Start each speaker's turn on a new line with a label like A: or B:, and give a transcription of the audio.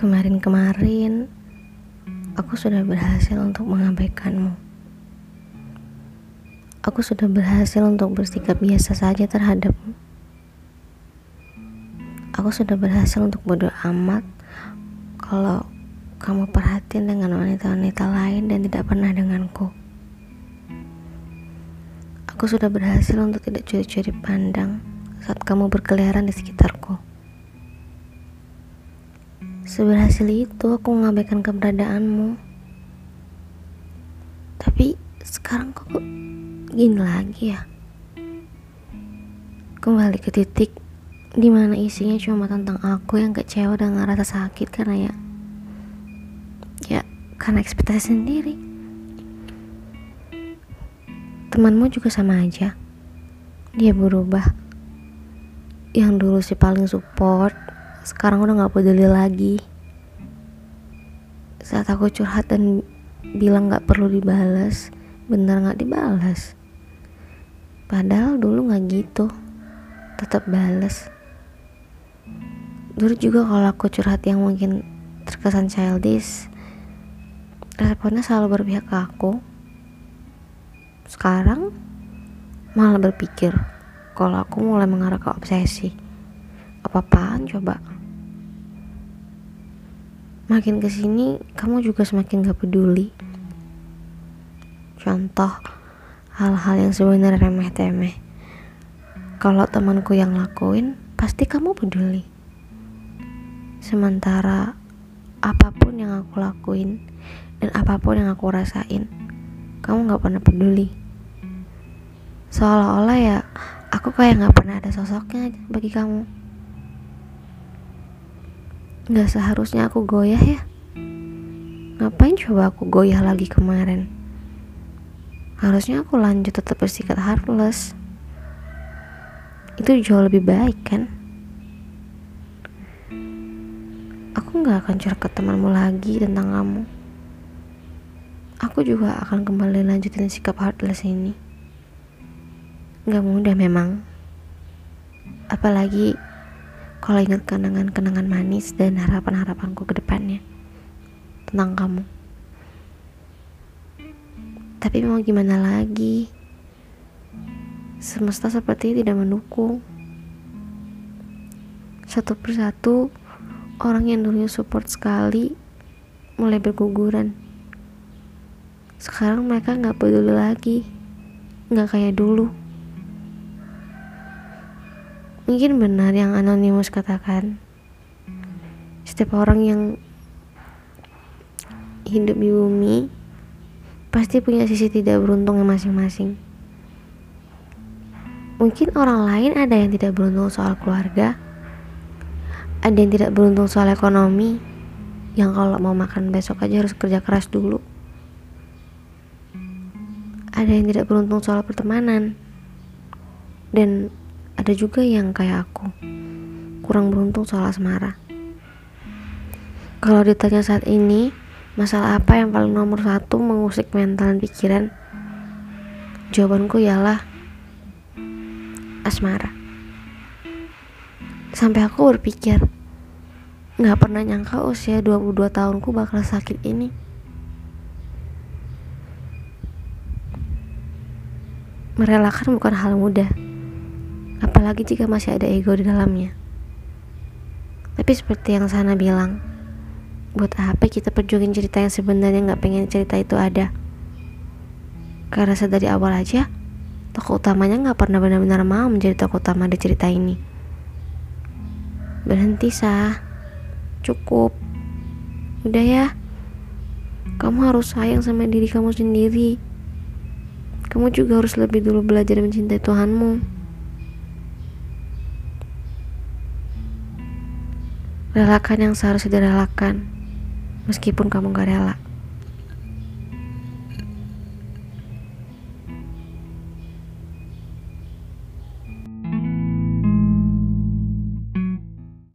A: Kemarin-kemarin, aku sudah berhasil untuk mengabaikanmu. Aku sudah berhasil untuk bersikap biasa saja terhadapmu. Aku sudah berhasil untuk berdoa amat kalau kamu perhatian dengan wanita-wanita lain dan tidak pernah denganku. Aku sudah berhasil untuk tidak curi-curi pandang saat kamu berkeliaran di sekitarku. Seberhasil itu aku mengabaikan keberadaanmu. Tapi sekarang kok gini lagi ya? Kembali ke titik di mana isinya cuma tentang aku yang kecewa dan ngerasa sakit karena ya ya karena ekspektasi sendiri temanmu juga sama aja dia berubah yang dulu sih paling support sekarang udah gak peduli lagi saat aku curhat dan bilang gak perlu dibalas bener gak dibalas padahal dulu gak gitu tetap balas dulu juga kalau aku curhat yang mungkin terkesan childish responnya selalu berpihak ke aku. Sekarang malah berpikir kalau aku mulai mengarah ke obsesi. Apa-apaan coba makin ke sini kamu juga semakin gak peduli. Contoh hal-hal yang sebenarnya remeh-temeh. Kalau temanku yang lakuin pasti kamu peduli. Sementara apa pun yang aku lakuin dan apa pun yang aku rasain kamu gak pernah peduli. Seolah-olah ya aku kayak gak pernah ada sosoknya bagi kamu Gak seharusnya aku goyah ya. Ngapain coba aku goyah lagi kemarin? Harusnya aku lanjut tetap bersikap heartless. Itu jauh lebih baik kan? Aku gak akan curhat ke temanmu lagi tentang kamu. Aku juga akan kembali lanjutin sikap heartless ini. Gak mudah memang. Apalagi kalau ingat kenangan-kenangan manis dan harapan-harapanku ke depannya tentang kamu. Tapi mau gimana lagi? Semesta seperti tidak mendukung. Satu persatu, orang yang dulunya support sekali mulai berguguran. Sekarang mereka nggak peduli lagi, nggak kayak dulu. Mungkin benar yang anonimus katakan. Setiap orang yang hidup di bumi pasti punya sisi tidak beruntungnya masing-masing. Mungkin orang lain ada yang tidak beruntung soal keluarga, ada yang tidak beruntung soal ekonomi, yang kalau mau makan besok aja harus kerja keras dulu. Ada yang tidak beruntung soal pertemanan, dan ada juga yang kayak aku, kurang beruntung soal asmara. Kalau ditanya saat ini, masalah apa yang paling nomor satu mengusik mental dan pikiran? Jawabanku ialah asmara. Sampai aku berpikir, gak pernah nyangka usia 22 tahunku bakal sakit ini. Merelakan bukan hal mudah apalagi jika masih ada ego di dalamnya. Tapi seperti yang Sana bilang, buat apa kita perjuangin cerita yang sebenarnya nggak pengen cerita itu ada? Karena sedari awal aja, tokoh utamanya nggak pernah benar-benar mau menjadi tokoh utama di cerita ini. Berhenti sah, cukup, udah ya. Kamu harus sayang sama diri kamu sendiri. Kamu juga harus lebih dulu belajar mencintai Tuhanmu. Relakan yang seharusnya direlakan, meskipun kamu gak rela.